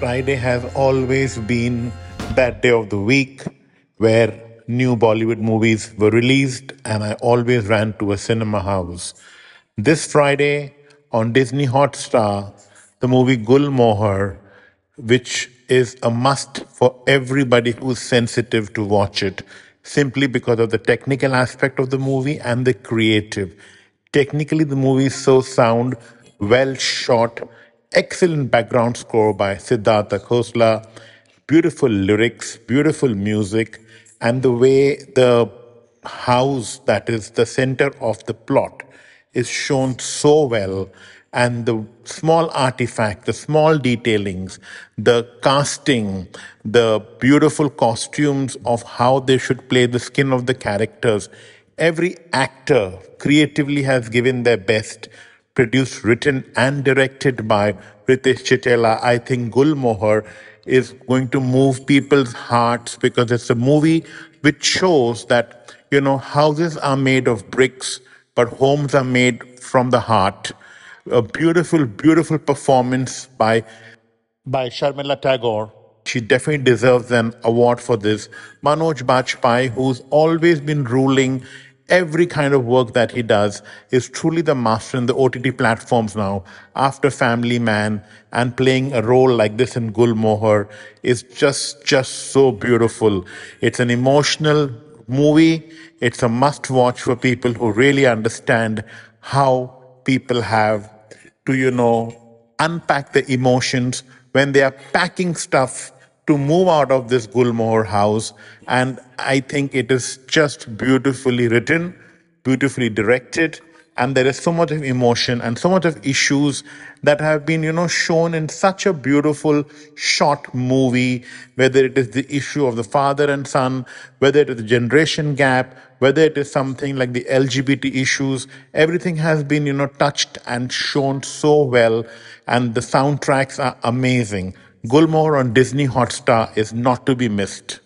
Friday has always been that day of the week where new Bollywood movies were released, and I always ran to a cinema house. This Friday on Disney Hotstar, the movie Gulmohar, which is a must for everybody who's sensitive to watch it, simply because of the technical aspect of the movie and the creative. Technically, the movie is so sound, well shot, excellent background score by Siddhartha Khosla, beautiful lyrics, beautiful music, and the way the house that is the center of the plot is shown so well. And the small artifact the small detailings the casting the beautiful costumes of how they should play the skin of the characters. Every actor creatively has given their best produced written and directed by Ritesh Chittella I think Gulmohar is going to move people's hearts because it's a movie which shows that you know houses are made of bricks but homes are made from the heart. A beautiful, beautiful performance by by Sharmila Tagore. She definitely deserves an award for this. Manoj Bajpayee, who's always been ruling every kind of work that he does, is truly the master in the OTT platforms now. After Family Man and playing a role like this in Gulmohar is just just so beautiful. It's an emotional movie. It's a must watch for people who really understand how people have to, you know, unpack the emotions when they are packing stuff to move out of this Gulmohar house. And I think it is just beautifully written, beautifully directed, and there is so much of emotion and so much of issues that have been you know shown in such a beautiful short movie whether it is the issue of the father and son whether it is the generation gap whether it is something like the lgbt issues everything has been you know touched and shown so well and the soundtracks are amazing gulmohar on disney hotstar is not to be missed